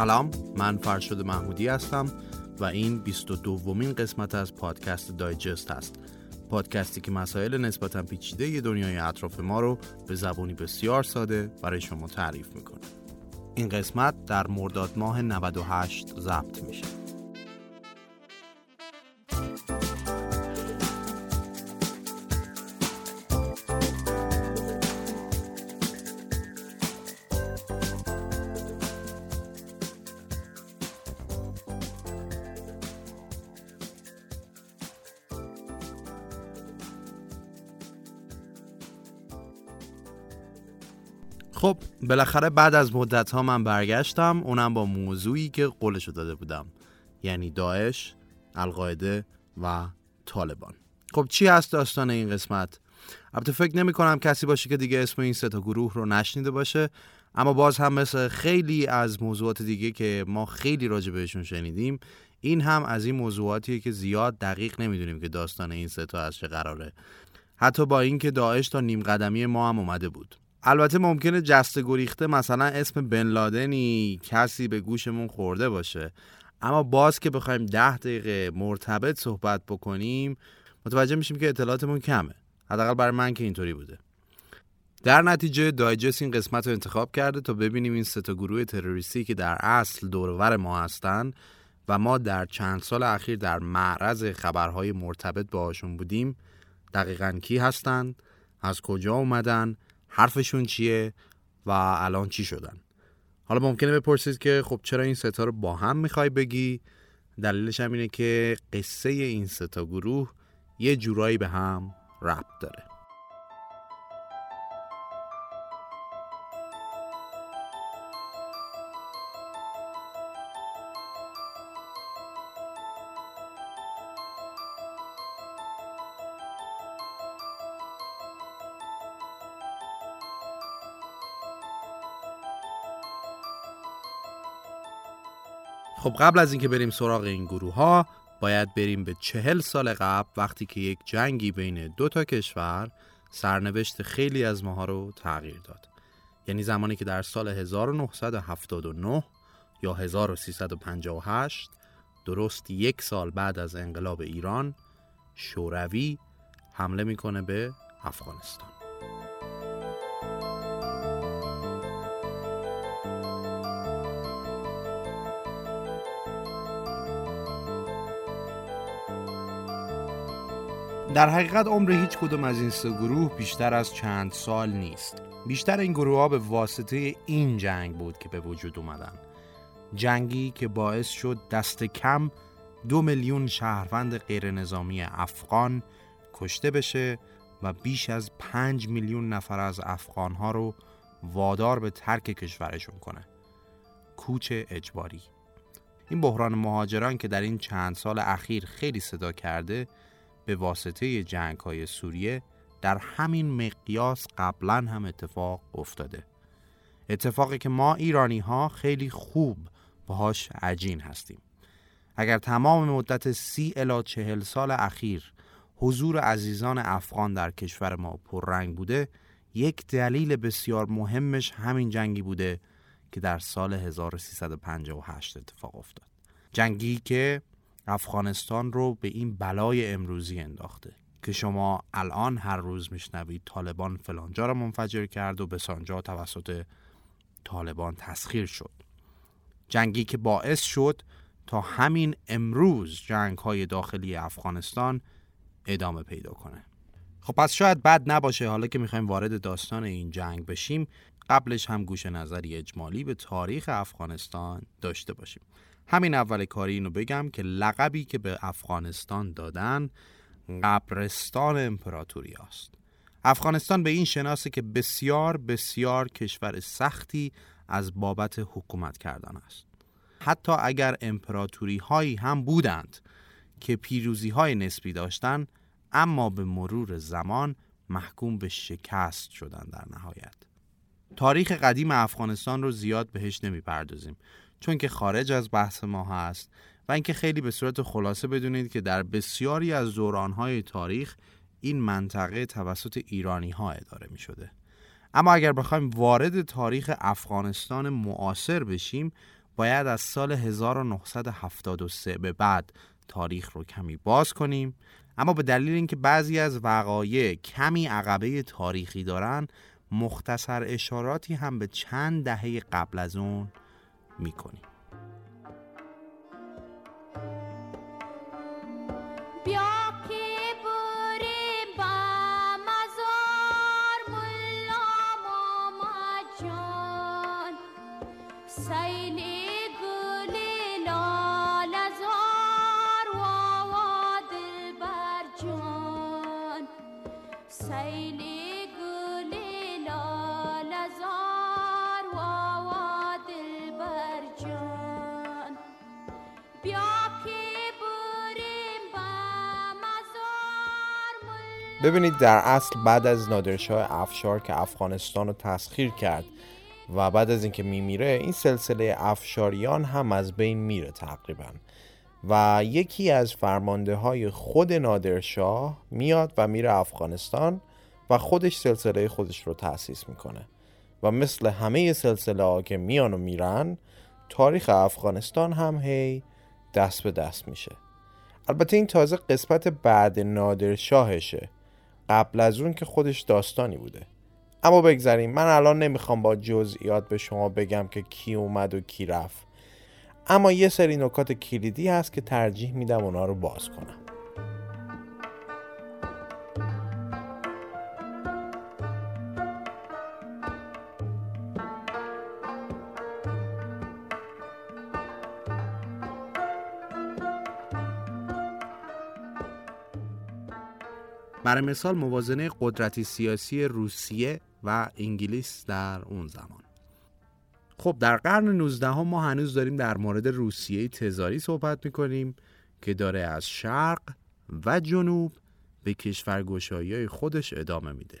سلام من فرشاد محمودی هستم و این 22 دومین قسمت از پادکست دایجست هست. پادکستی که مسائل نسبتا پیچیده دنیای اطراف ما رو به زبانی بسیار ساده برای شما تعریف می‌کنه. این قسمت در مرداد ماه 98 ضبط میشه. بالاخره بعد از مدت ها من برگشتم اونم با موضوعی که قولشو داده بودم. یعنی داعش، القاعده و طالبان. خب چی هست داستان این قسمت؟ البته فکر نمی کنم کسی باشه که دیگه اسم این سه گروه رو نشنیده باشه اما باز هم مثل خیلی از موضوعات دیگه که ما خیلی راجع بهشون شنیدیم این هم از این موضوعاتیه که زیاد دقیق نمی‌دونیم که داستان این سه تا از چه قراره. حتی با اینکه داعش تا نیم قدمی ما هم اومده بود. البته ممکنه جست گریخته مثلا اسم بن لادنی کسی به گوشمون خورده باشه. اما باز که بخوایم ده دقیقه مرتبط صحبت بکنیم متوجه میشیم که اطلاعاتمون کمه. حداقل برای من که اینطوری بوده. در نتیجه دایجست این قسمت رو انتخاب کرده تا ببینیم این سه گروه تروریستی که در اصل دورور ما هستن و ما در چند سال اخیر در معرض خبرهای مرتبط باهاشون بودیم دقیقا کی هستند از کجا اومدن؟ حرفشون چیه و الان چی شدن. حالا ممکنه بپرسید که خب چرا این ستا رو با هم می‌خوای بگی؟ دلیلش هم اینه که قصه این ستا گروه یه جورایی به هم ربط داره. خب قبل از اینکه بریم سراغ این گروه ها باید بریم به چهل سال قبل وقتی که یک جنگی بین دو تا کشور سرنوشت خیلی از ماها رو تغییر داد. یعنی زمانی که در سال 1979 یا 1358 درست یک سال بعد از انقلاب ایران شوروی حمله می‌کنه به افغانستان. در حقیقت عمر هیچ کدوم از این سه گروه بیشتر از چند سال نیست. بیشتر این گروه ها به واسطه این جنگ بود که به وجود اومدن. جنگی که باعث شد دست کم دو میلیون شهروند غیر نظامی افغان کشته بشه و بیش از پنج میلیون نفر از افغان ها رو وادار به ترک کشورشون کنه. کوچ اجباری. این بحران مهاجران که در این چند سال اخیر خیلی صدا کرده به واسطه جنگ های سوریه در همین مقیاس قبلا هم اتفاق افتاده. اتفاقی که ما ایرانی ها خیلی خوب باهاش عجین هستیم. اگر تمام مدت سی الا چهل سال اخیر حضور عزیزان افغان در کشور ما پررنگ بوده یک دلیل بسیار مهمش همین جنگی بوده که در سال 1358 اتفاق افتاد. جنگی که افغانستان رو به این بلای امروزی انداخته که شما الان هر روز میشنوید طالبان فلانجا را منفجر کرد و به سانجا توسط طالبان تسخیر شد. جنگی که باعث شد تا همین امروز جنگ های داخلی افغانستان ادامه پیدا کنه. خب پس شاید بد نباشه حالا که می‌خوایم وارد داستان این جنگ بشیم قبلش هم گوش نظری اجمالی به تاریخ افغانستان داشته باشیم. همین اول کاری اینو بگم که لقبی که به افغانستان دادن قبرستان امپراتوری است افغانستان به این شناسه که بسیار بسیار کشور سختی از بابت حکومت کردن است. حتی اگر امپراتوری هایی هم بودند که پیروزی های نسبی داشتند اما به مرور زمان محکوم به شکست شدن در نهایت. تاریخ قدیم افغانستان رو زیاد بهش نمی پردازیم چون که خارج از بحث ما هست و اینکه خیلی به صورت خلاصه بدونید که در بسیاری از دورانهای تاریخ این منطقه توسط ایرانی ها اداره می شده. اما اگر بخوایم وارد تاریخ افغانستان معاصر بشیم باید از سال 1973 به بعد تاریخ رو کمی باز کنیم اما به دلیل اینکه بعضی از وقایع کمی عقبه تاریخی دارن مختصر اشاراتی هم به چند دهه قبل از اون می‌کنیم. ببینید در اصل بعد از نادرشاه افشار که افغانستان رو تسخیر کرد و بعد از اینکه میمیره این سلسله افشاریان هم از بین میره تقریبا. و یکی از فرمانده های خود نادرشاه میاد و میره افغانستان و خودش سلسله خودش رو تأسیس می‌کنه. و مثل همه سلسله ها که میان و میرن تاریخ افغانستان هم هی دست به دست میشه. البته این تازه قسمت بعد نادرشاهشه قبل از اون که خودش داستانی بوده. اما بگذاریم من الان نمی‌خوام با جزئیات به شما بگم که کی اومد و کی رفت. اما یه سری نکات کلیدی هست که ترجیح میدم اونا رو باز کنم. برای مثال موازنه قدرتی سیاسی روسیه و انگلیس در اون زمان. خب در قرن 19 هم ما هنوز داریم در مورد روسیه تزاری صحبت می‌کنیم که داره از شرق و جنوب به کشورگشایی خودش ادامه میده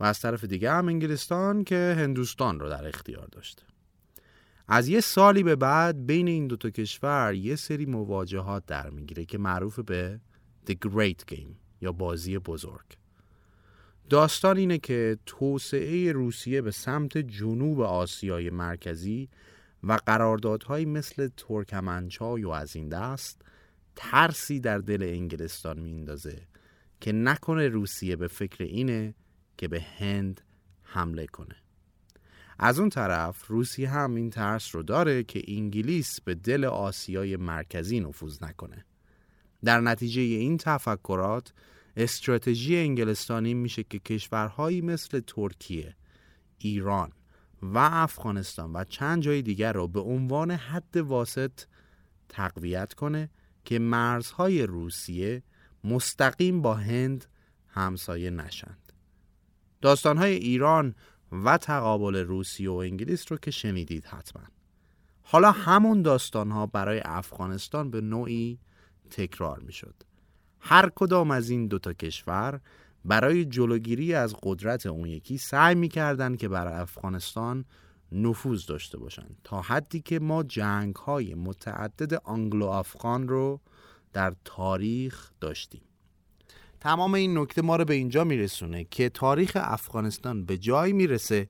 و از طرف دیگه هم انگلستان که هندوستان رو در اختیار داشته. از یه سالی به بعد بین این دوتا کشور یه سری مواجهات در می‌گیره که معروف به The Great Game. یا بازی بزرگ. داستان اینه که توسعه روسیه به سمت جنوب آسیای مرکزی و قراردادهایی مثل ترکمنچای و از این دست ترسی در دل انگلستان میندازه که نکنه روسیه به فکر اینه که به هند حمله کنه. از اون طرف روسیه هم این ترس رو داره که انگلیس به دل آسیای مرکزی نفوذ نکنه. در نتیجه این تفکرات استراتژی انگلستانی میشه که کشورهایی مثل ترکیه، ایران و افغانستان و چند جای دیگر رو به عنوان حد واسط تقویت کنه که مرزهای روسیه مستقیم با هند همسایه نشند. داستانهای ایران و تقابل روسیه و انگلیس رو که شنیدید حتما. حالا همون داستانها برای افغانستان به نوعی تکرار می شد. هر کدام از این دوتا کشور برای جلوگیری از قدرت اون یکی سعی می‌کردن که برای افغانستان نفوذ داشته باشن تا حدی که ما جنگ های متعدد آنگلو افغان رو در تاریخ داشتیم تمام این نکته ما رو به اینجا میرسونه که تاریخ افغانستان به جایی می‌رسه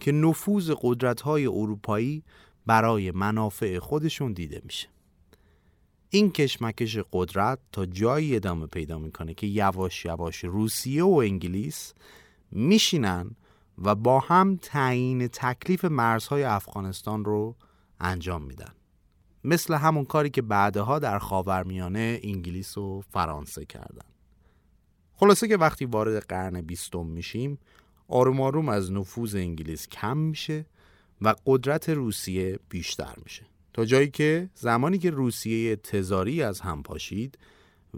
که نفوذ قدرت های اروپایی برای منافع خودشون دیده میشه این کشمکش قدرت تا جایی ادامه پیدا می‌کنه که یواش یواش روسیه و انگلیس میشینن و با هم تعیین تکلیف مرزهای افغانستان رو انجام میدن. مثل همون کاری که بعدها در خاورمیانه انگلیس و فرانسه کردن. خلاصه که وقتی وارد قرن بیستم میشیم آروم آروم از نفوذ انگلیس کم میشه و قدرت روسیه بیشتر میشه. تا جایی که زمانی که روسیه تزاری از هم پاشید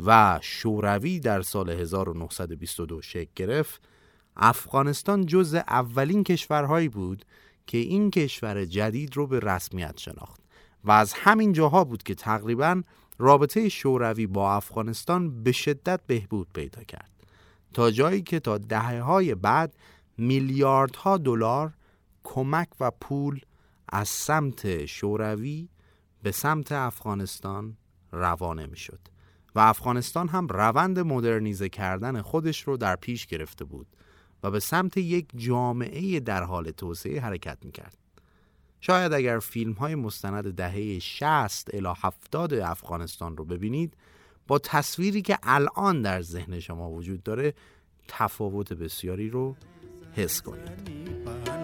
و شوروی در سال 1922 شکل گرفت افغانستان جز اولین کشورهایی بود که این کشور جدید رو به رسمیت شناخت و از همین جاها بود که تقریبا رابطه شوروی با افغانستان به شدت بهبود پیدا کرد. تا جایی که تا دهه های بعد میلیاردها دلار کمک و پول از سمت شوروی به سمت افغانستان روانه می شد و افغانستان هم روند مدرنیزه کردن خودش رو در پیش گرفته بود و به سمت یک جامعه در حال توسعه حرکت می کرد. شاید اگر فیلم های مستند دهه 60 الی 70 افغانستان رو ببینید با تصویری که الان در ذهن شما وجود داره تفاوت بسیاری رو حس کنید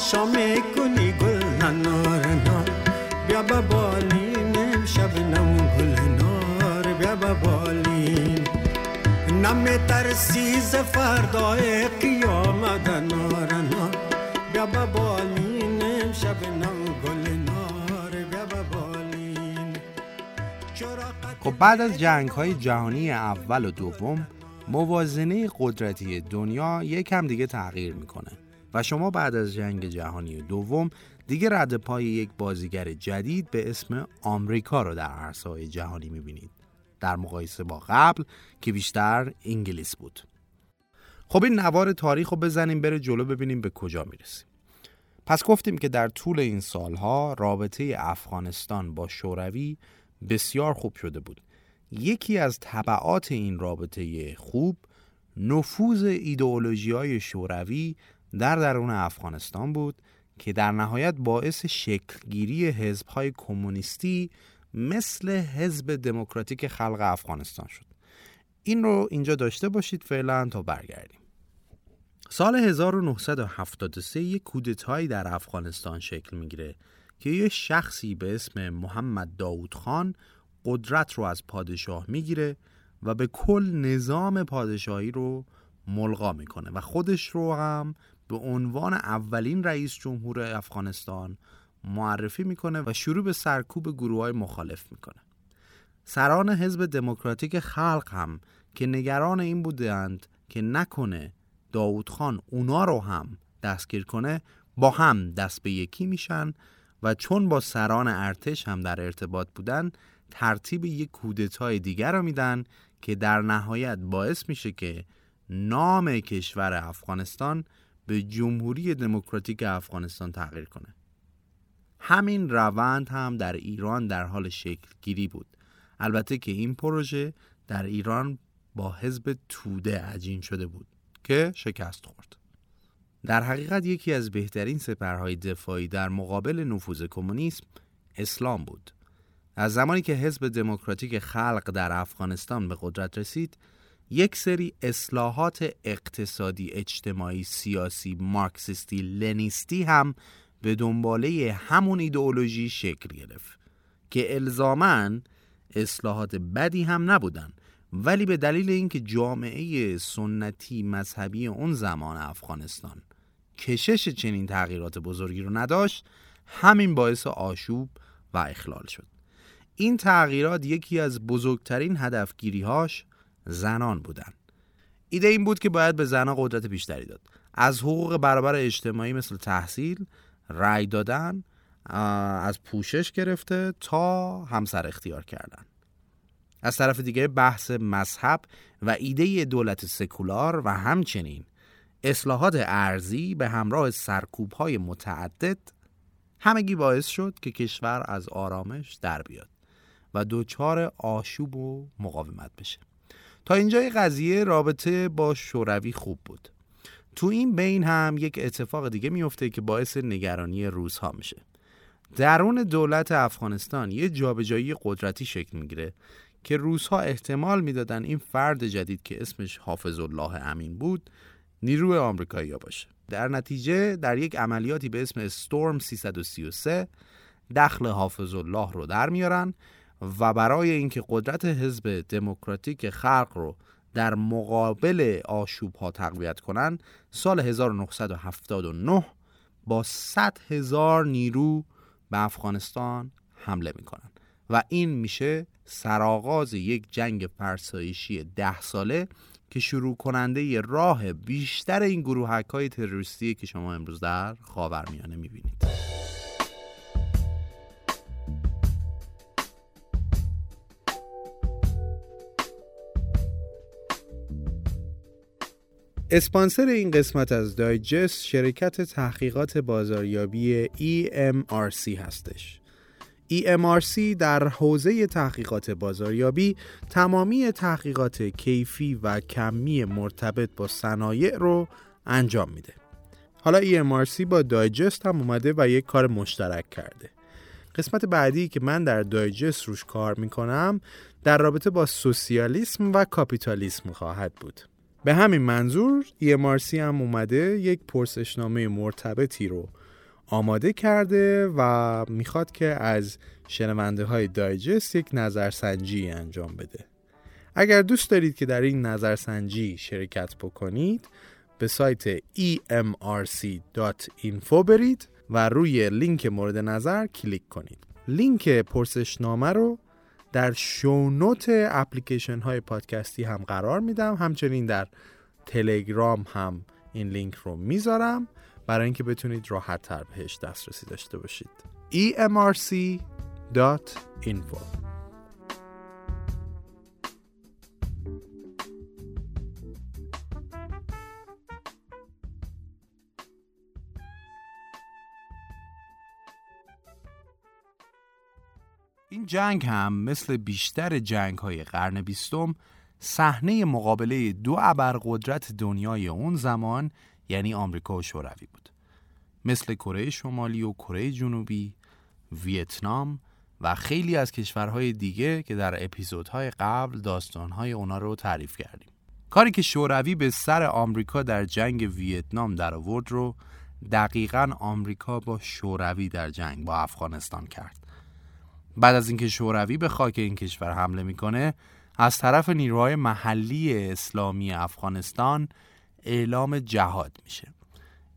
تماشا می‌کنی گل نار. بیا به بالین شبنم گل نار. بیا به بالین. نمی ترسی ز فردای قیامت نار نار. بیا به بالین خب بعد از جنگ های جهانی اول و دوم موازنه قدرتی دنیا یکم دیگه تغییر می‌کنه. و شما بعد از جنگ جهانی دوم دیگه رد پای یک بازیگر جدید به اسم آمریکا رو در عرصه جهانی می‌بینید. در مقایسه با قبل که بیشتر انگلیس بود. خب این نوار تاریخ رو بزنیم بره جلو ببینیم به کجا می‌رسیم. پس گفتیم که در طول این سالها رابطه افغانستان با شوروی بسیار خوب شده بود. یکی از طبعات این رابطه خوب نفوذ ایدئولوژی های شوروی در درون افغانستان بود که در نهایت باعث شکلگیری حزب های کمونیستی مثل حزب دموکراتیک خلق افغانستان شد. این رو اینجا داشته باشید فعلا تا برگردیم. سال 1973 یک کودتایی در افغانستان شکل می‌گیره که یه شخصی به اسم محمد داود خان قدرت رو از پادشاه می‌گیره و به کل نظام پادشاهی رو ملغا می‌کنه و خودش رو هم به عنوان اولین رئیس جمهور افغانستان معرفی می‌کنه و شروع به سرکوب گروه های مخالف می‌کنه. سران حزب دموکراتیک خلق هم که نگران این بودند که نکنه داود خان اونا رو هم دستگیر کنه با هم دست به یکی میشن و چون با سران ارتش هم در ارتباط بودن ترتیب یک کودتای دیگر رو میدن که در نهایت باعث میشه که نام کشور افغانستان به جمهوری دموکراتیک افغانستان تغییر کنه. همین روند هم در ایران در حال شکل گیری بود. البته که این پروژه در ایران با حزب توده عجین شده بود که شکست خورد. در حقیقت یکی از بهترین سپرهای دفاعی در مقابل نفوذ کمونیسم اسلام بود. از زمانی که حزب دموکراتیک خلق در افغانستان به قدرت رسید یک سری اصلاحات اقتصادی اجتماعی سیاسی مارکسیستی لنیستی هم به دنباله همون ایدئولوژی شکل گرفت که الزامن اصلاحات بدی هم نبودن. ولی به دلیل اینکه جامعه سنتی مذهبی اون زمان افغانستان کشش چنین تغییرات بزرگی رو نداشت همین باعث آشوب و اخلال شد. این تغییرات یکی از بزرگترین هدفگیریهاش زنان بودن. ایده این بود که باید به زنان قدرت بیشتری داد. از حقوق برابر اجتماعی مثل تحصیل رأی دادن از پوشش گرفته تا همسر اختیار کردن. از طرف دیگه بحث مذهب و ایده دولت سکولار و همچنین اصلاحات ارزی به همراه سرکوب های متعدد همگی باعث شد که کشور از آرامش در بیاد و دوچار آشوب و مقاومت بشه. تا اینجای قضیه رابطه با شوروی خوب بود. تو این بین هم یک اتفاق دیگه میفته که باعث نگرانی روزها میشه. درون دولت افغانستان یه جابجایی قدرتی شکل می‌گیره که روزها احتمال می‌دادن این فرد جدید که اسمش حافظ الله امین بود نیروی آمریکایی باشه. در نتیجه در یک عملیاتی به اسم استورم 333 دخل حافظ الله رو در میارن و برای اینکه قدرت حزب دموکراتیک خلق رو در مقابل آشوب ها تقویت کنن سال 1979 با 100 هزار نیرو به افغانستان حمله می‌کنن. و این میشه سرآغاز یک جنگ فرسایشی ده ساله که شروع کننده راه بیشتر این گروهک های تروریستی که شما امروز در خاورمیانه می‌بینید. اسپانسر این قسمت از دایجست شرکت تحقیقات بازاریابی EMRC هستش. EMRC در حوزه تحقیقات بازاریابی تمامی تحقیقات کیفی و کمی مرتبط با صنایع رو انجام میده. حالا EMRC با دایجست هم اومده و یک کار مشترک کرده. قسمت بعدی که من در دایجست روش کار می‌کنم در رابطه با سوسیالیسم و کاپیتالیسم خواهد بود. به همین منظور EMRC هم اومده یک پرسشنامه مرتبطی رو آماده کرده و می‌خواد که از شنونده های دایجست یک نظرسنجی انجام بده. اگر دوست دارید که در این نظرسنجی شرکت بکنید به سایت emrc.info برید و روی لینک مورد نظر کلیک کنید. لینک پرسشنامه رو در شونوت اپلیکیشن های پادکستی هم قرار میدم. همچنین در تلگرام هم این لینک رو می‌ذارم برای اینکه بتونید راحت تر بهش دسترسی داشته باشید. Emrc.info این جنگ هم مثل بیشتر جنگ های قرن بیستم صحنه مقابله دو ابرقدرت دنیای اون زمان یعنی آمریکا و شوروی بود. مثل کره شمالی و کره جنوبی ویتنام و خیلی از کشورهای دیگه که در اپیزودهای قبل داستانهای اونا رو تعریف کردیم. کاری که شوروی به سر آمریکا در جنگ ویتنام در آورد رو دقیقا آمریکا با شوروی در جنگ با افغانستان کرد. بعد از اینکه شوروی به خاک این کشور حمله می‌کنه از طرف نیروهای محلی اسلامی افغانستان اعلام جهاد میشه.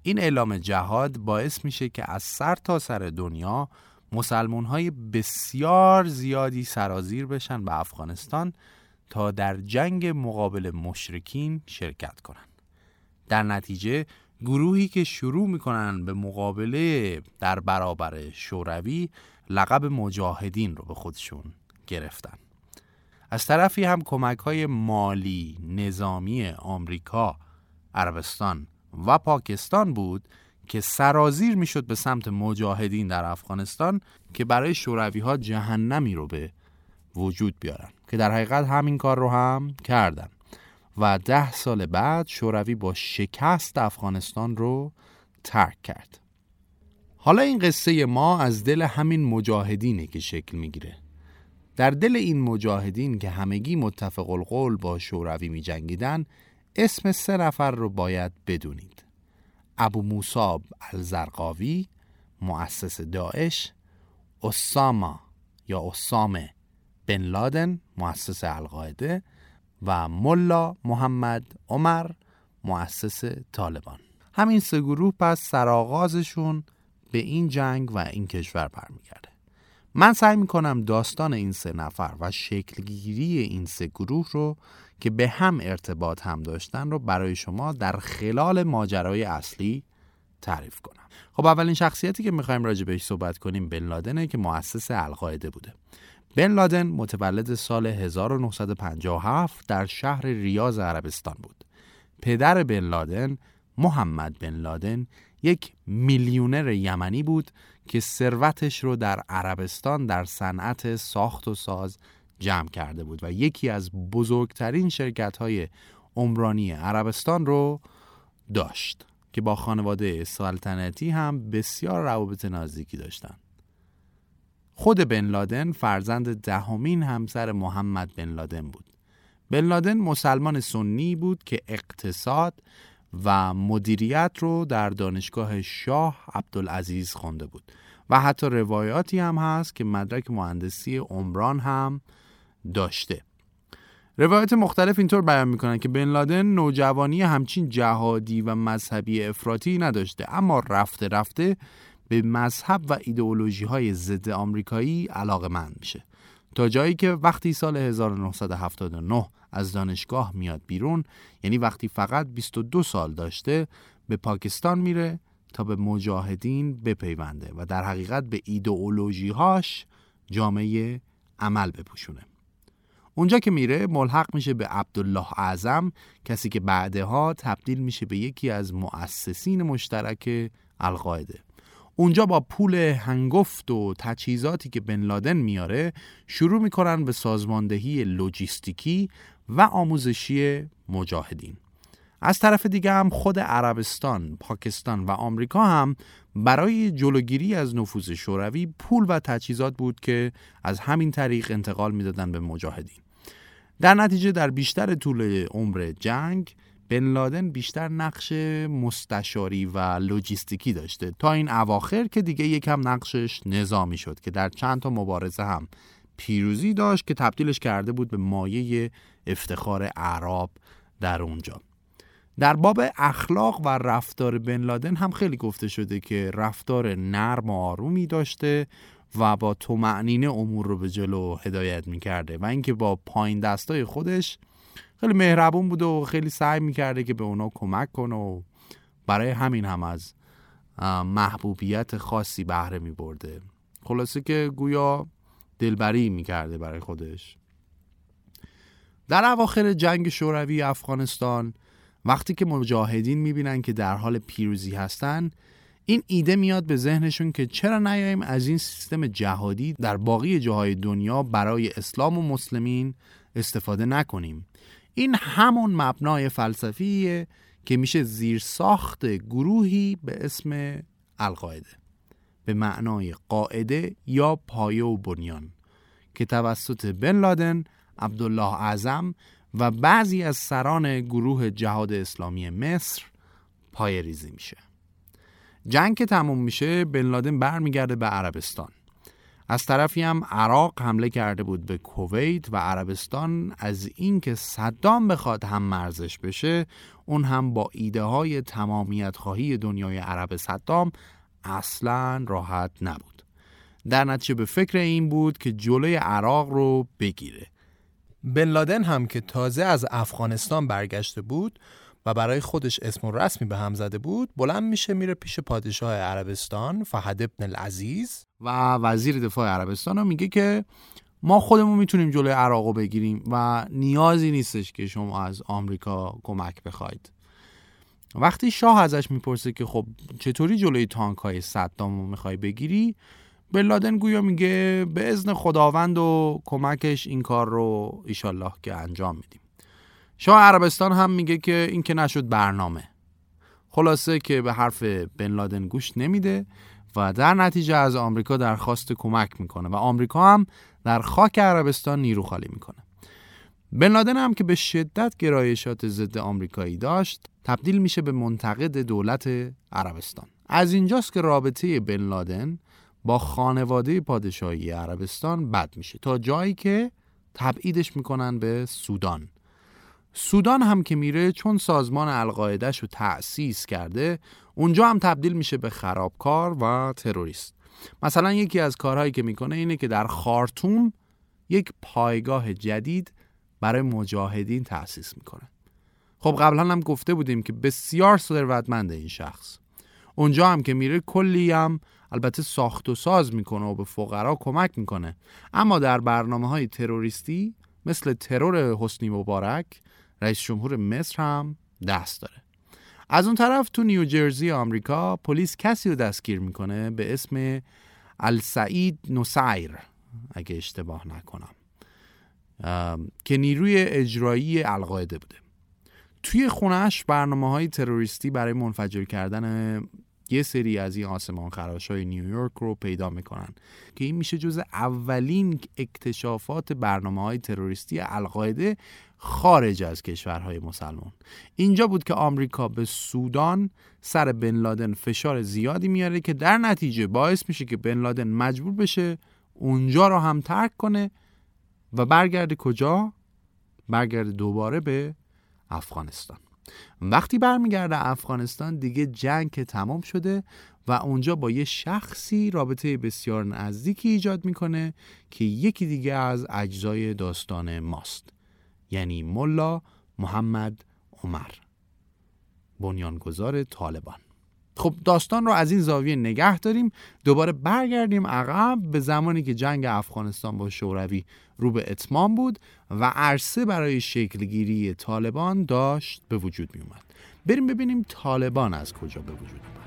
این اعلام جهاد باعث میشه که از سر تا سر دنیا مسلمون های بسیار زیادی سرازیر بشن به افغانستان تا در جنگ مقابل مشرکین شرکت کنن. در نتیجه گروهی که شروع می‌کنن به مقابله در برابر شوروی لقب مجاهدین رو به خودشون گرفتن. از طرفی هم کمک های مالی نظامی آمریکا عربستان و پاکستان بود که سرازیر می‌شد به سمت مجاهدین در افغانستان که برای شوروی ها جهنمی رو به وجود بیارن که در حقیقت همین کار رو هم کردن. و ده سال بعد شوروی با شکست افغانستان رو ترک کرد. حالا این قصه ما از دل همین مجاهدینه که شکل می‌گیره. در دل این مجاهدین که همگی متفق القول با شوروی می جنگیدن اسم سه نفر رو باید بدونید. ابو موساب الزرقاوی مؤسس داعش اساما یا اسامه بن لادن مؤسس القاعده و ملا محمد عمر مؤسس طالبان. همین سه گروه پس سرآغازشون به این جنگ و این کشور برمیگرده. من سعی می‌کنم داستان این سه نفر و شکلگیری این سه گروه رو که به هم ارتباط هم داشتن رو برای شما در خلال ماجرای اصلی تعریف کنم. خب اولین شخصیتی که می‌خوایم راجع بهش صحبت کنیم بن لادنه که مؤسس القاعده بوده. بن لادن متولد سال 1957 در شهر ریاض عربستان بود. پدر بن لادن محمد بن لادن یک میلیونر یمنی بود که ثروتش رو در عربستان در صنعت ساخت و ساز جمع کرده بود و یکی از بزرگترین شرکت های عمرانی عربستان رو داشت که با خانواده سلطنتی هم بسیار روابط نزدیکی داشتند. خود بن لادن فرزند دهمین همسر محمد بن لادن بود. بن لادن مسلمان سنی بود که اقتصاد و مدیریت رو در دانشگاه شاه عبدالعزیز خونده بود. و حتی روایاتی هم هست که مدرک مهندسی عمران هم داشته. روایت مختلف اینطور بیان می‌کنن که بن لادن نوجوانی همچین جهادی و مذهبی افراطی نداشته اما رفته رفته به مذهب و ایدئولوژی های ضد آمریکایی علاقه مند میشه. تا جایی که وقتی سال 1979 از دانشگاه میاد بیرون یعنی وقتی فقط 22 سال داشته به پاکستان میره تا به مجاهدین بپیونده و در حقیقت به ایدئولوژی هاش جامعه عمل بپوشونه. اونجا که میره ملحق میشه به عبدالله اعظم کسی که بعدها تبدیل میشه به یکی از مؤسسین مشترک القاعده. اونجا با پول هنگفت و تجهیزاتی که بن لادن میاره شروع می‌کنن به سازماندهی لوجیستیکی و آموزشی مجاهدین از طرف دیگه هم خود عربستان، پاکستان و آمریکا هم برای جلوگیری از نفوذ شوروی پول و تجهیزات بود که از همین طریق انتقال می‌دادن به مجاهدین. در نتیجه در بیشتر طول عمر جنگ بن لادن بیشتر نقش مستشاری و لوجیستیکی داشته. تا این اواخر که دیگه یکم نقشش نظامی شد که در چند تا مبارزه هم پیروزی داشت که تبدیلش کرده بود به مایه افتخار اعراب در اونجا. در باب اخلاق و رفتار بن لادن هم خیلی گفته شده که رفتار نرم و آرومی داشته و با تو معنینه امور رو به جلو هدایت می‌کرده و اینکه با پایین دستای خودش خیلی مهربون بوده و خیلی سعی می‌کرده که به اونا کمک کنه و برای همین هم از محبوبیت خاصی بهره میبرده. خلاصه که گویا دلبری می‌کرده برای خودش. در اواخر جنگ شوروی افغانستان وقتی که مجاهدین می‌بینن که در حال پیروزی هستن این ایده میاد به ذهنشون که چرا نیاییم از این سیستم جهادی در باقی جاهای دنیا برای اسلام و مسلمین استفاده نکنیم. این همون مبنای فلسفیه که میشه زیر ساخت گروهی به اسم القاعده به معنای قاعده یا پایه و بنیان که توسط بن لادن، عبدالله اعظم و بعضی از سران گروه جهاد اسلامی مصر پای ریزی میشه. جنگ که تموم میشه بن لادن برمیگرده به عربستان. از طرفی هم عراق حمله کرده بود به کویت و عربستان. از اینکه صدام بخواد هم مرزش بشه اون هم با ایده های تمامیت خواهی دنیای عرب صدام اصلا راحت نبود. در نتیجه به فکر این بود که جلوی عراق رو بگیره. بن لادن هم که تازه از افغانستان برگشته بود و برای خودش اسم و رسمی به هم زده بود بلند میشه میره پیش پادشاه عربستان فهد ابن العزیز. و وزیر دفاع عربستان رو میگه که ما خودمون می‌تونیم جلوی عراق بگیریم و نیازی نیستش که شما از آمریکا کمک بخواید. وقتی شاه ازش می‌پرسه که خب چطوری جلوی تانک های صدام رو می‌خوای بگیری بلادن گویا میگه به ازن خداوند و کمکش این کار رو ایشالله که انجام میدیم. شاه عربستان هم میگه که این که نشد برنامه. خلاصه که به حرف بن لادن گوش نمیده. و در نتیجه از آمریکا درخواست کمک می‌کنه و آمریکا هم در خاک عربستان نیرو خالی می‌کنه. بن لادن هم که به شدت گرایشات ضد آمریکایی داشت تبدیل میشه به منتقد دولت عربستان. از اینجاست که رابطه بن لادن با خانواده پادشاهی عربستان بد میشه تا جایی که تبعیدش می‌کنن به سودان. سودان هم که میره چون سازمان القاعدش رو تأسیس کرده اونجا هم تبدیل میشه به خرابکار و تروریست. مثلا یکی از کارهایی که می‌کنه اینه که در خارتوم یک پایگاه جدید برای مجاهدین تأسیس می‌کنه. خب قبلا هم گفته بودیم که بسیار ثروتمند این شخص. اونجا هم که میره کلی هم البته ساخت و ساز می‌کنه و به فقرا کمک می‌کنه. اما در برنامه های تروریستی مثل ترور حسنی مبارک رئیس جمهور مصر هم دست داره. از اون طرف تو نیوجرسی آمریکا پلیس کسی رو دستگیر می‌کنه به اسم السعید نوسایر اگه اشتباه نکنم که نیروی اجرایی القاعده بوده. توی خونش برنامه های تروریستی برای منفجر کردن یه سری از این آسمان خراش های نیویورک رو پیدا می‌کنن که این میشه جز اولین اکتشافات برنامه های تروریستی القاعده خارج از کشورهای مسلمان. اینجا بود که آمریکا به سودان سر بن لادن فشار زیادی میاره که در نتیجه باعث میشه که بن لادن مجبور بشه اونجا رو هم ترک کنه و برگرده کجا؟ برگرده دوباره به افغانستان. وقتی برمیگرده افغانستان دیگه جنگ که تمام شده و اونجا با یه شخصی رابطه بسیار نزدیکی ایجاد می‌کنه که یکی دیگه از اجزای داستان ماست. یعنی ملا محمد عمر. بنیانگذار طالبان. خب داستان رو از این زاویه نگه داریم دوباره برگردیم عقب به زمانی که جنگ افغانستان با شوروی رو به اتمام بود و عرصه برای شکلگیری طالبان داشت به وجود می اومد بریم ببینیم طالبان از کجا به وجود اومد.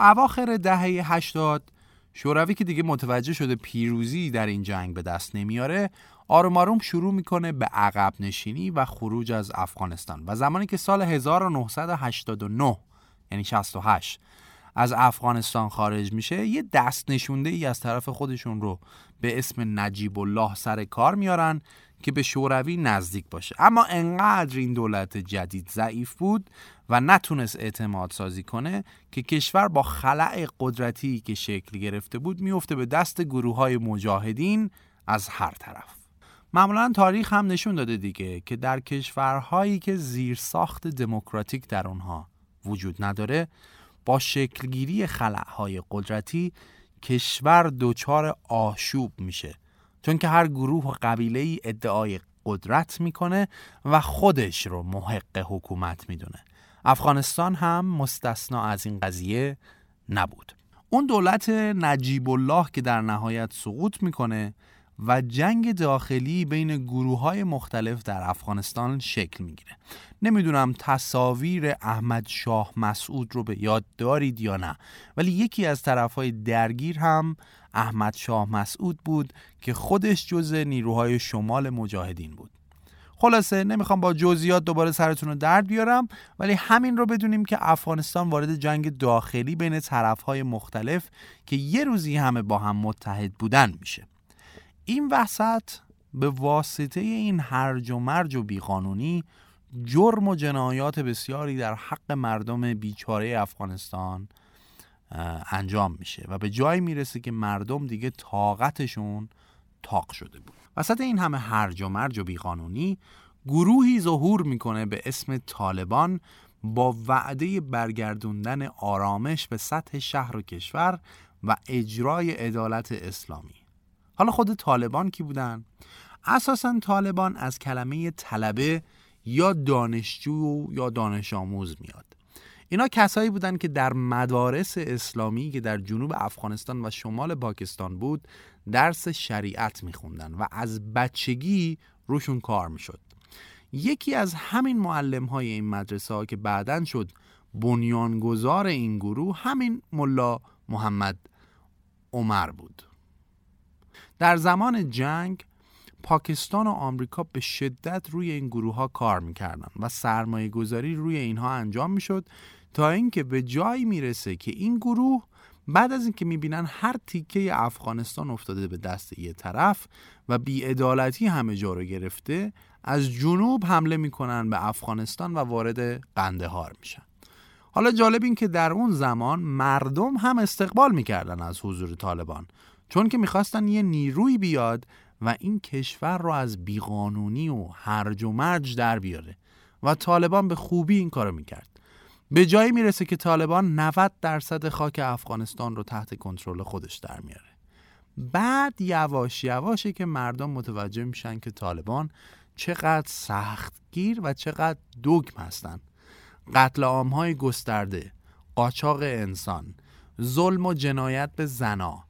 اواخر دهه 80 شوروی که دیگه متوجه شده پیروزی در این جنگ به دست نمیاره آروم آروم شروع می‌کنه به عقب نشینی و خروج از افغانستان. و زمانی که سال 1989 یعنی 68 از افغانستان خارج میشه یه دست نشونده ای از طرف خودشون رو به اسم نجیب الله سر کار میارن که به شوروی نزدیک باشه. اما انقدر این دولت جدید ضعیف بود و نتونست اعتماد سازی کنه که کشور با خلع قدرتی که شکل گرفته بود میفته به دست گروه های مجاهدین از هر طرف. معمولا تاریخ هم نشون داده دیگه که در کشورهایی که زیر ساخت دموکراتیک در اونها وجود نداره با شکلگیری خلعهای قدرتی کشور دچار آشوب میشه. چون که هر گروه و قبیله ای ادعای قدرت می‌کنه و خودش رو محق حکومت می‌دونه. افغانستان هم مستثنا از این قضیه نبود. اون دولت نجیب الله که در نهایت سقوط می‌کنه و جنگ داخلی بین گروه های مختلف در افغانستان شکل می‌گیره. نمی‌دونم تصاویر احمد شاه مسعود رو به یاد دارید یا نه ولی یکی از طرف های درگیر هم احمد شاه مسعود بود که خودش جز نیروهای شمال مجاهدین بود. خلاصه نمی‌خوام با جزئیات دوباره سرتون رو درد بیارم ولی همین رو بدونیم که افغانستان وارد جنگ داخلی بین طرفهای مختلف که یه روزی همه با هم متحد بودن میشه. این وسط به واسطه این هرج و مرج و بیقانونی جرم و جنایات بسیاری در حق مردم بیچاره افغانستان انجام میشه و به جایی می‌رسه که مردم دیگه طاقتشون تاق شده بود. وسط این همه هرج و مرج و بیقانونی گروهی ظهور می‌کنه به اسم طالبان با وعده برگردوندن آرامش به سطح شهر و کشور و اجرای عدالت اسلامی. حالا خود طالبان کی بودن؟ اساسا طالبان از کلمه طلبه یا دانشجو یا دانش آموز میاد. اینا کسایی بودن که در مدارس اسلامی که در جنوب افغانستان و شمال پاکستان بود درس شریعت میخوندن و از بچگی روشون کار می‌شد. یکی از همین معلم های این مدرسه ها که بعدا شد بنیانگذار این گروه همین ملا محمد عمر بود. در زمان جنگ پاکستان و آمریکا به شدت روی این گروه ها کار می‌کردن و سرمایه گذاری روی اینها انجام می‌شد تا اینکه به جایی می‌رسه که این گروه بعد از اینکه می‌بینن هر تیکه افغانستان افتاده به دست یه طرف و بیعدالتی همه جا رو گرفته از جنوب حمله می‌کنن به افغانستان و وارد قندهار میشن. حالا جالب این که در اون زمان مردم هم استقبال می‌کردن از حضور طالبان. چون که می‌خواستن یه نیروی بیاد و این کشور رو از بیقانونی و هرج و مرج در بیاره و طالبان به خوبی این کارو می‌کرد. به جایی می‌رسه که طالبان 90 درصد خاک افغانستان رو تحت کنترل خودش در میاره. بعد یواش یواشه که مردم متوجه میشن که طالبان چقدر سختگیر و چقدر دگم هستن. قتل های گسترده قاچاق انسان ظلم و جنایت به زنا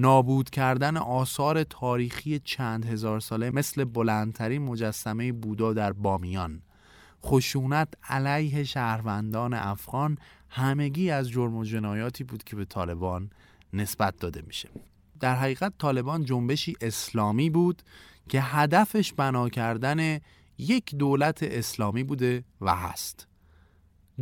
نابود کردن آثار تاریخی چند هزار ساله مثل بلندترین مجسمه بودا در بامیان. خشونت علیه شهروندان افغان همگی از جرم و جنایاتی بود که به طالبان نسبت داده میشه. در حقیقت طالبان جنبشی اسلامی بود که هدفش بنا کردن یک دولت اسلامی بوده و هست.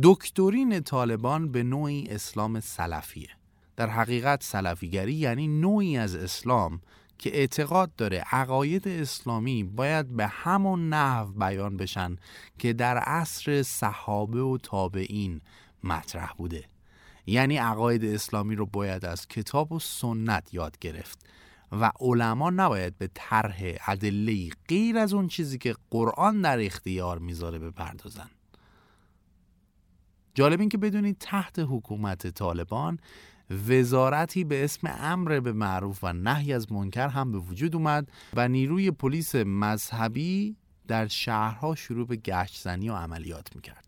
دکترین طالبان به نوعی اسلام سلفیه. در حقیقت سلفیگری یعنی نوعی از اسلام که اعتقاد داره عقاید اسلامی باید به همون نحو بیان بشن که در عصر صحابه و تابعین مطرح بوده. یعنی عقاید اسلامی رو باید از کتاب و سنت یاد گرفت و علما نباید به طرح ادله غیر از اون چیزی که قرآن در اختیار می‌ذاره بپردازن. جالب این که بدونید تحت حکومت طالبان وزارتی به اسم امر به معروف و نهی از منکر هم به وجود اومد و نیروی پلیس مذهبی در شهرها شروع به گشت زنی و عملیات می‌کرد.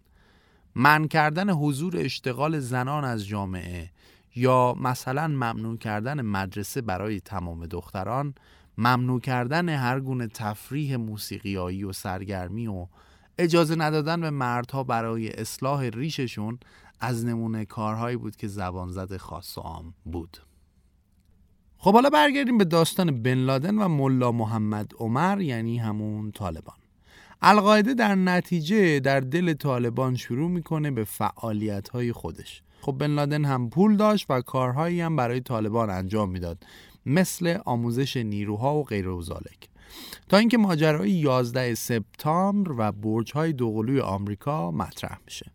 من کردن حضور اشتغال زنان از جامعه یا مثلا ممنوع کردن مدرسه برای تمام دختران ممنوع کردن هر گونه تفریح موسیقیایی و سرگرمی و اجازه ندادن به مردها برای اصلاح ریششون از نمونه کارهایی بود که زبان زد خاص و عام بود. خب حالا برگردیم به داستان بن لادن و ملا محمد عمر یعنی همون طالبان. القاعده در نتیجه در دل طالبان شروع می‌کنه به فعالیت های خودش. خب بن لادن هم پول داشت و کارهایی هم برای طالبان انجام می‌داد مثل آموزش نیروها و غیر و تا اینکه ماجرای 11 سپتامبر و برج های دوقلوی آمریکا مطرح میشه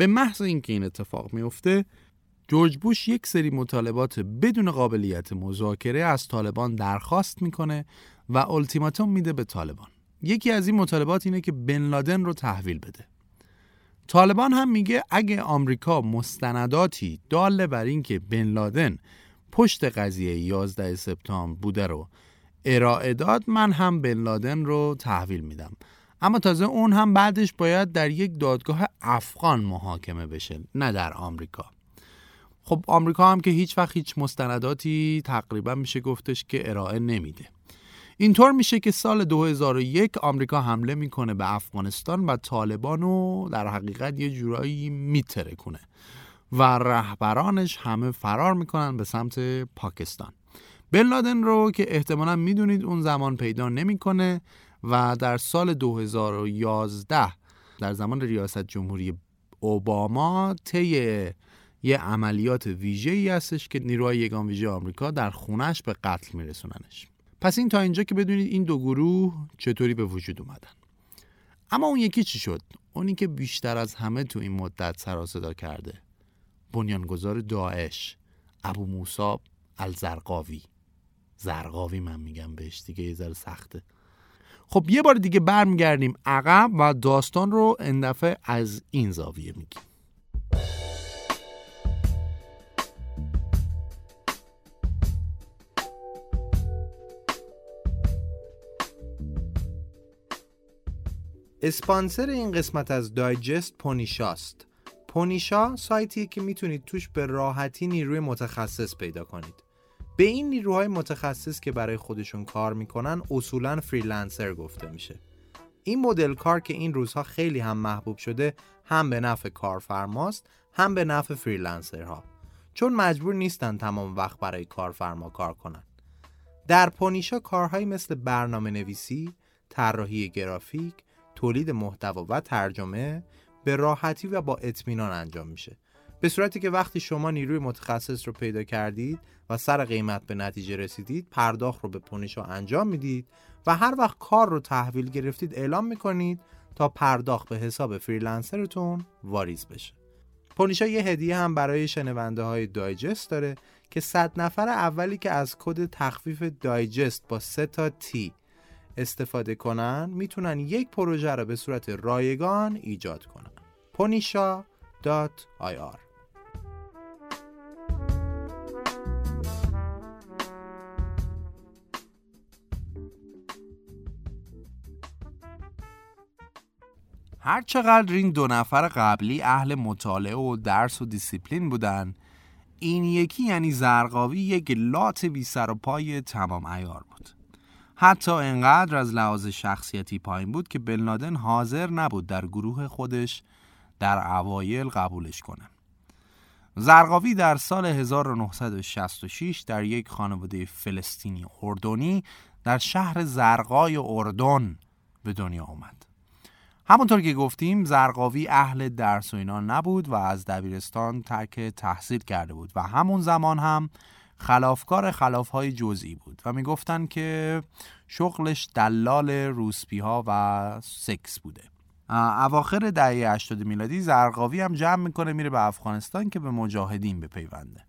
به محض اینکه این اتفاق میفته جورج بوش یک سری مطالبات بدون قابلیت مذاکره از طالبان درخواست می‌کنه و التیماتوم میده به طالبان. یکی از این مطالبات اینه که بن لادن رو تحویل بده. طالبان هم میگه اگه آمریکا مستنداتی داله بر اینکه بن لادن پشت قضیه 11 سپتامبر بوده رو ارائه داد من هم بن لادن رو تحویل میدم. اما تازه اون هم بعدش باید در یک دادگاه افغان محاکمه بشه نه در آمریکا. خب آمریکا هم که هیچ وقت هیچ مستنداتی تقریبا میشه گفتش که ارائه نمیده. اینطور میشه که سال 2001 آمریکا حمله می‌کنه به افغانستان و طالبان رو در حقیقت یه جورایی میتره کنه و رهبرانش همه فرار می‌کنن به سمت پاکستان. بن لادن رو که احتمالا می‌دونید اون زمان پیدا نمی‌کنه. و در سال 2011 در زمان ریاست جمهوری اوباما طی یه عملیات ویژه ای هستش که نیروهای یگان ویژه آمریکا در خونش به قتل میرسوننش. پس این تا اینجا که بدونید این دو گروه چطوری به وجود اومدن. اما اون یکی چی شد؟ اونی که بیشتر از همه تو این مدت سر صدا کرده. بنیانگذار داعش ابو موسی الزرقاوی. زرقاوی من میگم بهش دیگه یه ذره سخته. خب یه بار دیگه برمیگردیم عقب و داستان رو اندفعه از این زاویه میگیم. اسپانسر این قسمت از دایجست پونیشاست پونیشا سایتیه که می‌تونید توش به راحتی نیروی متخصص پیدا کنید. به این نیروهای متخصص که برای خودشون کار می‌کنن اصولا فریلنسر گفته میشه. این مدل کار که این روزها خیلی هم محبوب شده هم به نفع کارفرماست هم به نفع فریلنسرها. چون مجبور نیستن تمام وقت برای کارفرما کار کنن. در پونیشا کارهایی مثل برنامه نویسی، طراحی گرافیک، تولید محتوا و ترجمه به راحتی و با اطمینان انجام میشه. به صورتی که وقتی شما نیروی متخصص رو پیدا کردید و سر قیمت به نتیجه رسیدید پرداخت رو به پونیشا انجام می‌دید و هر وقت کار رو تحویل گرفتید اعلام می‌کنید تا پرداخت به حساب فریلنسرتون واریز بشه. پونیشا یه هدیه هم برای شنونده های دایجست داره که صد نفر اولی که از کد تخفیف دایجست با 3 تا تی استفاده کنن می‌تونن یک پروژه رو به صورت رایگان ایجاد کنن. ponisha.ir هر چقدر این دو نفر قبلی اهل مطالعه و درس و دیسیپلین بودن این یکی یعنی زرقاوی یک لات بی سر و پای تمام ایار بود حتی انقدر از لحاظ شخصیتی پایین بود که بن حاضر نبود در گروه خودش در اوایل قبولش کنه. زرقاوی در سال 1966 در یک خانواده فلسطینی اردنی در شهر زرقای اردن به دنیا آمد. همونطور که گفتیم زرقاوی اهل درس و اینا نبود و از دبیرستان ترک تحصیل کرده بود و همون زمان هم خلافکار خلافهای جزئی بود و می‌گفتن که شغلش دلال روسپی ها و سکس بوده. اواخر دهه 80 میلادی زرقاوی هم جمع می‌کنه میره به افغانستان که به مجاهدین بپیونده.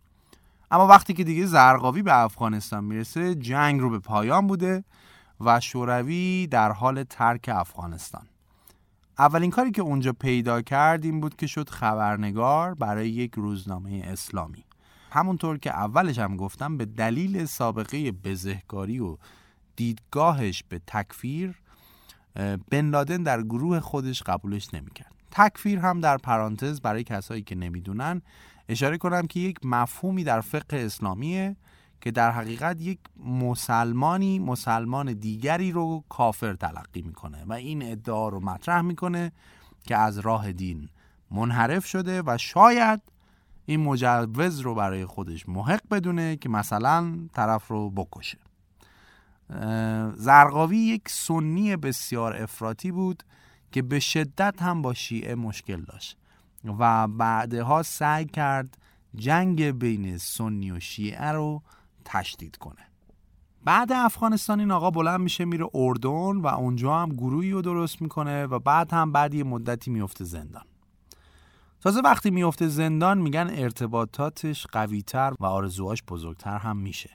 اما وقتی که دیگه زرقاوی به افغانستان می‌رسه جنگ رو به پایان بوده و شوروی در حال ترک افغانستان. اولین کاری که اونجا پیدا کرد این بود که شد خبرنگار برای یک روزنامه اسلامی. همونطور که اولش هم گفتم به دلیل سابقه بزهکاری و دیدگاهش به تکفیر بن لادن در گروه خودش قبولش نمی‌کرد. تکفیر هم در پرانتز برای کسایی که نمی‌دونن اشاره کنم که یک مفهومی در فقه اسلامیه که در حقیقت یک مسلمانی مسلمان دیگری رو کافر تلقی می‌کنه و این ادعا رو مطرح می‌کنه که از راه دین منحرف شده و شاید این مجوز رو برای خودش محق بدونه که مثلا طرف رو بکشه. زرقاوی یک سنی بسیار افراطی بود که به شدت هم با شیعه مشکل داشت و بعدها سعی کرد جنگ بین سنی و شیعه رو تشدید کنه. بعد افغانستان این آقا بلند میشه میره اردن و اونجا هم گروهی رو درست می‌کنه و بعد هم بعد یه مدتی میفته زندان. تازه وقتی میفته زندان میگن ارتباطاتش قویتر و آرزوهاش بزرگتر هم میشه.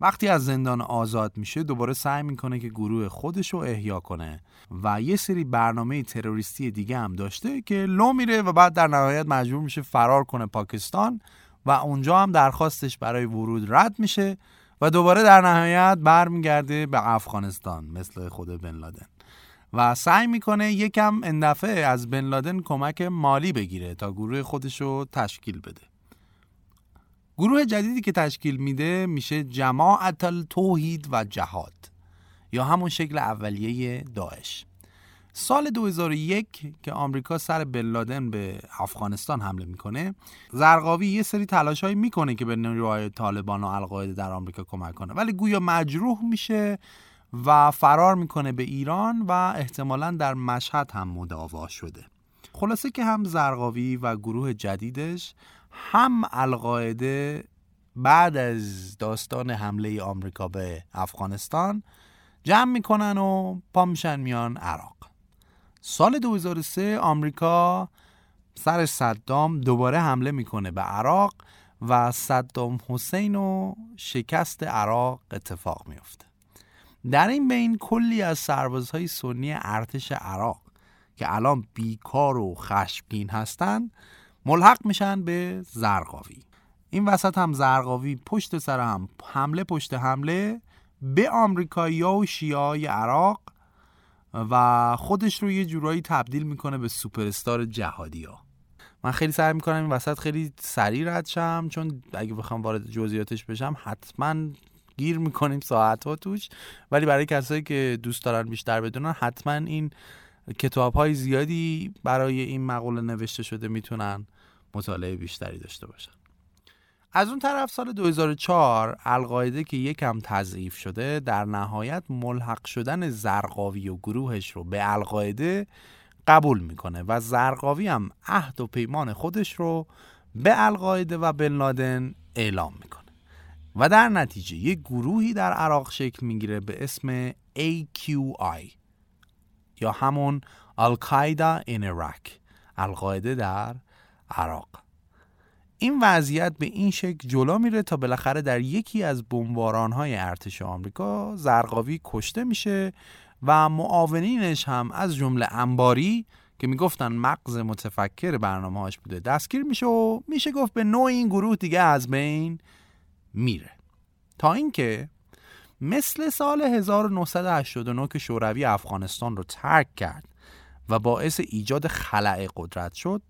وقتی از زندان آزاد میشه دوباره سعی می‌کنه که گروه خودش رو احیا کنه و یه سری برنامه تروریستی دیگه هم داشته که لو میره و بعد در نهایت مجبور میشه فرار کنه پاکستان و اونجا هم درخواستش برای ورود رد میشه و دوباره در نهایت برمیگرده به افغانستان مثل خود بن لادن. و سعی می‌کنه یکم اندفعه از بن لادن کمک مالی بگیره تا گروه خودش رو تشکیل بده. گروه جدیدی که تشکیل میده میشه جماعت التوحید و جهاد یا همون شکل اولیه داعش. سال 2001 که آمریکا سر بن به افغانستان حمله می‌کنه زرقاوی یه سری تلاشهایی می‌کنه که به نیروهای طالبان و القاعده در آمریکا کمک کنه. ولی گویا مجروح میشه و فرار می‌کنه به ایران و احتمالا در مشهد هم مداوا شده. خلاصه که هم زرقاوی و گروه جدیدش هم القاعده بعد از داستان حمله آمریکا به افغانستان جمع می‌کنن و پا میشن میان عراق. سال 2003 آمریکا سر صدام دوباره حمله می‌کنه به عراق و صدام حسین و شکست عراق اتفاق میفته در این بین کلی از سربازهای سنی ارتش عراق که الان بیکار و خشمگین هستند ملحق میشن به زرقاوی. این وسط هم زرقاوی پشت سر هم حمله پشت حمله به آمریکایی و شیعای عراق و خودش رو یه جورایی تبدیل می‌کنه به سوپرستار جهادی ها من خیلی سعی می‌کنم این وسط خیلی سریع رد شم چون اگه بخوام وارد جزئیاتش بشم حتما گیر می‌کنیم ساعت ها توش. ولی برای کسایی که دوست دارن بیشتر بدونن حتما این کتاب های زیادی برای این مقوله نوشته شده می‌تونن مطالعه بیشتری داشته باشن. از اون طرف سال 2004 القاعده که یکم تضعیف شده در نهایت ملحق شدن زرقاوی و گروهش رو به القاعده قبول می‌کنه و زرقاوی هم عهد و پیمان خودش رو به القاعده و بن لادن اعلام می‌کنه. و در نتیجه یک گروهی در عراق شکل می‌گیره به اسم AQI یا همون القاعده این عراق القاعده در عراق. این وضعیت به این شکل جلو میره تا بالاخره در یکی از های ارتش آمریکا زرقاوی کشته میشه و معاونینش هم از جمله انباری که می‌گفتن مغز متفکر برنامه هاش بوده دستگیر میشه و میشه گفت به نوع این گروه دیگه از بین میره. تا اینکه مثل سال 1989 که شوروی افغانستان رو ترک کرد و باعث ایجاد خلع قدرت شد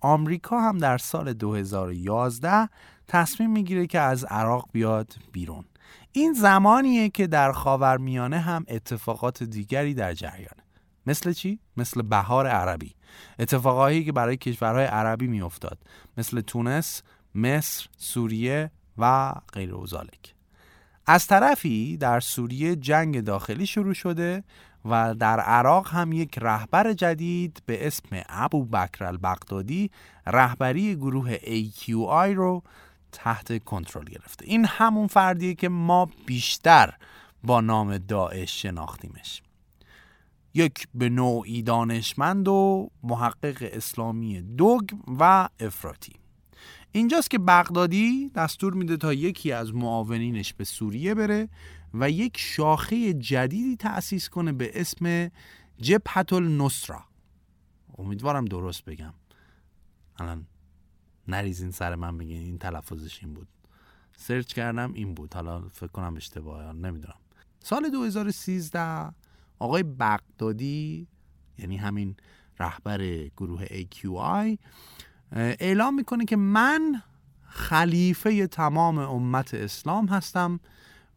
آمریکا هم در سال 2011 تصمیم می‌گیره که از عراق بیاد بیرون. این زمانیه که در خاورمیانه هم اتفاقات دیگری در جریانه. مثل چی؟ مثل بهار عربی. اتفاقایی که برای کشورهای عربی میافتاد. مثل تونس، مصر، سوریه و غیر از طرفی در سوریه جنگ داخلی شروع شده و در عراق هم یک رهبر جدید به اسم ابو بکر البغدادی رهبری گروه AQI رو تحت کنترل گرفته. این همون فردیه که ما بیشتر با نام داعش شناختیمش. یک به نوعی دانشمند و محقق اسلامی دوگ و افراطی. اینجاست که بغدادی دستور میده تا یکی از معاونینش به سوریه بره و یک شاخه جدیدی تأسیس کنه به اسم جبهت النصرا امیدوارم درست بگم. الان نریزین سر من بگین این تلفظش این بود. سرچ کردم این بود. حالا فکر کنم اشتباهه نمی‌دونم. سال 2013 آقای بغدادی یعنی همین رهبر گروه AQI اعلام می‌کنه که من خلیفه تمام امت اسلام هستم.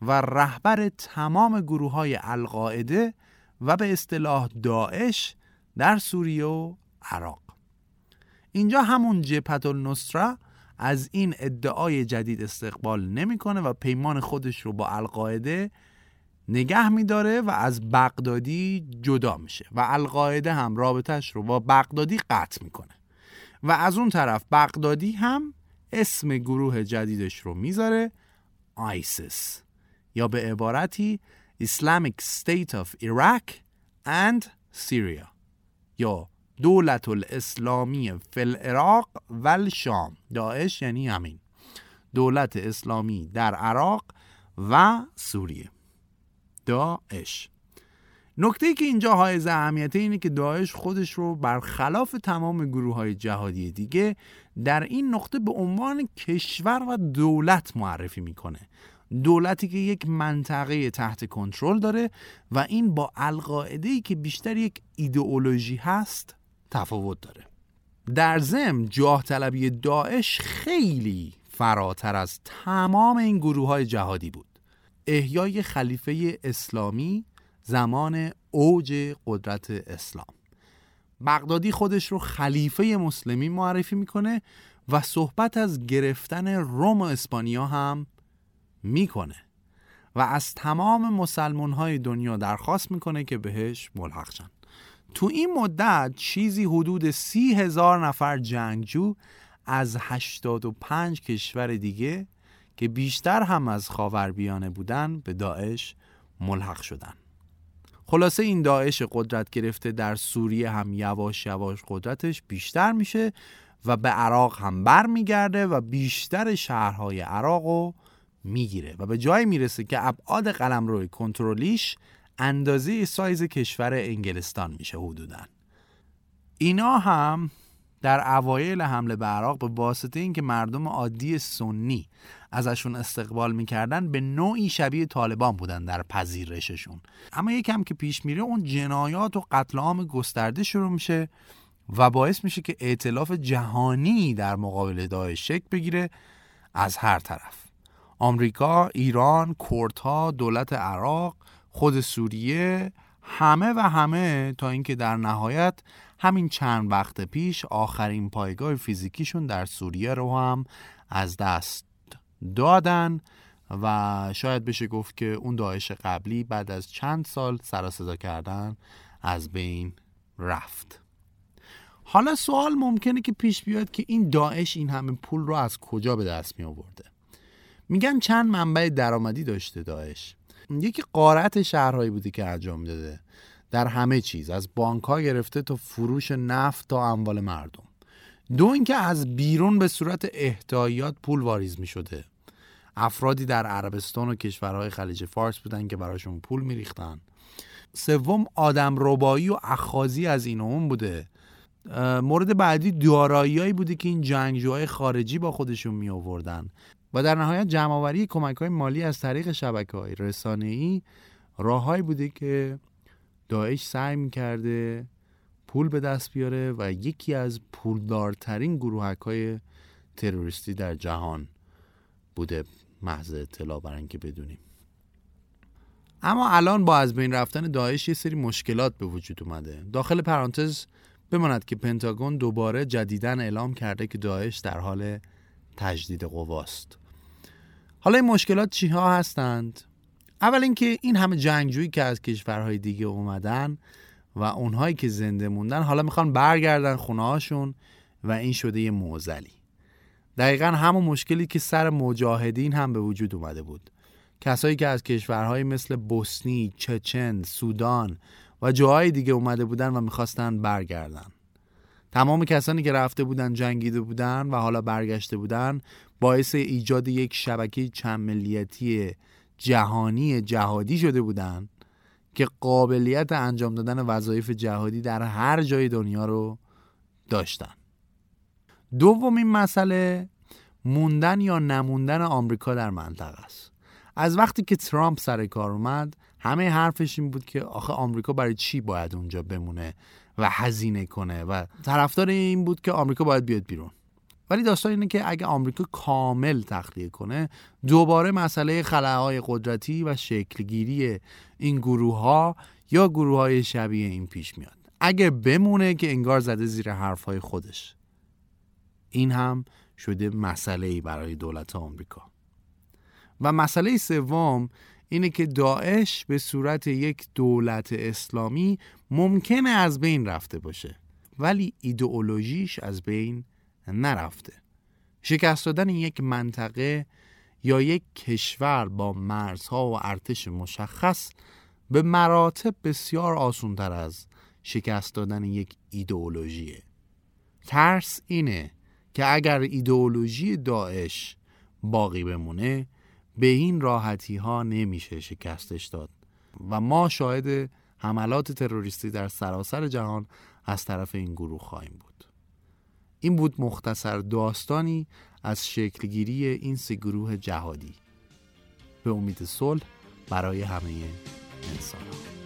و رهبر تمام گروه های القاعده و به اصطلاح داعش در سوریه و عراق. اینجا همون جبهت النصره از این ادعای جدید استقبال نمی‌کنه و پیمان خودش رو با القاعده نگه میداره و از بغدادی جدا میشه و القاعده هم رابطش رو با بغدادی قطع می‌کنه. و از اون طرف بغدادی هم اسم گروه جدیدش رو می‌ذاره آیسیس یا به عبارتی Islamic State of Iraq and Syria یا دولت الاسلامی فل العراق و شام داعش یعنی همین. دولت اسلامی در عراق و سوریه. داعش. نکته که اینجا های اهمیته اینه که داعش خودش رو برخلاف تمام گروه های جهادی دیگه در این نقطه به عنوان کشور و دولت معرفی می‌کنه. دولتی که یک منطقه تحت کنترل داره و این با القاعده که بیشتر یک ایدئولوژی هست تفاوت داره. در ضمن جاه طلبی داعش خیلی فراتر از تمام این گروه های جهادی بود. احیای خلیفه اسلامی زمان اوج قدرت اسلام. بغدادی خودش رو خلیفه مسلمی معرفی می‌کنه و صحبت از گرفتن روم و اسپانیا هم می‌کنه. و از تمام مسلمان های دنیا درخواست می‌کنه که بهش ملحق شن. تو این مدت چیزی حدود سی هزار نفر جنگجو از 85 کشور دیگه که بیشتر هم از خاوربیانه بودن به داعش ملحق شدن. خلاصه این داعش قدرت گرفته در سوریه هم یواش یواش قدرتش بیشتر میشه و به عراق هم بر میگرده و بیشتر شهرهای عراق رو می‌گیره و به جایی می‌رسه که ابعاد قلم روی کنترلیش اندازه سایز کشور انگلستان میشه حدودا. اینا هم در اوایل حمله به عراق به واسطه اینکه مردم عادی سنی ازشون استقبال می‌کردن به نوعی شبیه طالبان بودن در پذیرششون. اما یکم که پیش میره اون جنایات و قتل عام گسترده شروع میشه و باعث میشه که ائتلاف جهانی در مقابل داعش شکل بگیره از هر طرف. آمریکا، ایران، کردها، دولت عراق، خود سوریه همه و همه تا اینکه در نهایت همین چند وقت پیش آخرین پایگاه فیزیکیشون در سوریه رو هم از دست دادن و شاید بشه گفت که اون داعش قبلی بعد از چند سال سر کردن از بین رفت. حالا سوال ممکنه که پیش بیاد که این داعش این همه پول رو از کجا به دست می آورده میگن چند منبع درآمدی داشته داعش. یکی قارت شهرهایی بوده که انجام داده. در همه چیز از بانک ها گرفته تا فروش نفت تا اموال مردم. دو اینکه از بیرون به صورت احتیاط پول واریز می شده افرادی در عربستان و کشورهای خلیج فارس بودن که براشون پول میریختن. سوم آدم ربایی و اخازی از این اون بوده. مورد بعدی داراییایی بوده که این جنگجوهای خارجی با خودشون می آوردن و در نهایت جمعآوری کمک های مالی از طریق شبکه های رسانه ای راههایی بوده که داعش سعی می‌کرده پول به دست بیاره و یکی از پولدارترین گروهک های تروریستی در جهان بوده. محض اطلاع برای اینکه بدونیم. اما الان با از بین رفتن داعش یه سری مشکلات به وجود اومده. داخل پرانتز بماند که پنتاگون دوباره جدیدن اعلام کرده که داعش در حال تجدید قواست حالا این مشکلات چی ها هستند؟ اول اینکه این همه جنگجویی که از کشورهای دیگه اومدن و اونهایی که زنده موندن حالا می‌خوان برگردن خونه و این شده یه موزلی دقیقا همون مشکلی که سر مجاهدین هم به وجود اومده بود. کسایی که از کشورهای مثل بوسنی، چچن، سودان و جاهای دیگه اومده بودن و می‌خواستن برگردن. تمام کسانی که رفته بودن جنگیده بودن و حالا برگشته بودن باعث ایجاد یک شبکه چند ملیتی جهانی جهادی شده بودن که قابلیت انجام دادن وظایف جهادی در هر جای دنیا رو داشتن. دومین مسئله موندن یا نموندن آمریکا در منطقه است. از وقتی که ترامپ سر کار اومد همه حرفش این بود که آخه آمریکا برای چی باید اونجا بمونه؟ و هزینه کنه. و طرفدار این بود که آمریکا باید بیاد بیرون. ولی داستان اینه که اگه آمریکا کامل تخلیه کنه دوباره مسئله خلاهای قدرتی و شکلگیری این گروه ها یا گروه های شبیه این پیش میاد. اگه بمونه که انگار زده زیر حرف های خودش. این هم شده مسئله ای برای دولت آمریکا. و مسئله سوم اینه که داعش به صورت یک دولت اسلامی ممکنه از بین رفته باشه ولی ایدئولوژیش از بین نرفته. شکست دادن یک منطقه یا یک کشور با مرزها و ارتش مشخص به مراتب بسیار آسونتر از شکست دادن یک ایدئولوژیه. ترس اینه که اگر ایدئولوژی داعش باقی بمونه به این راحتی ها نمیشه شکستش داد. و ما شاهد حملات تروریستی در سراسر جهان از طرف این گروه خواهیم بود. این بود مختصر داستانی از شکلگیری این سه گروه جهادی. به امید صلح برای همه انسان ها.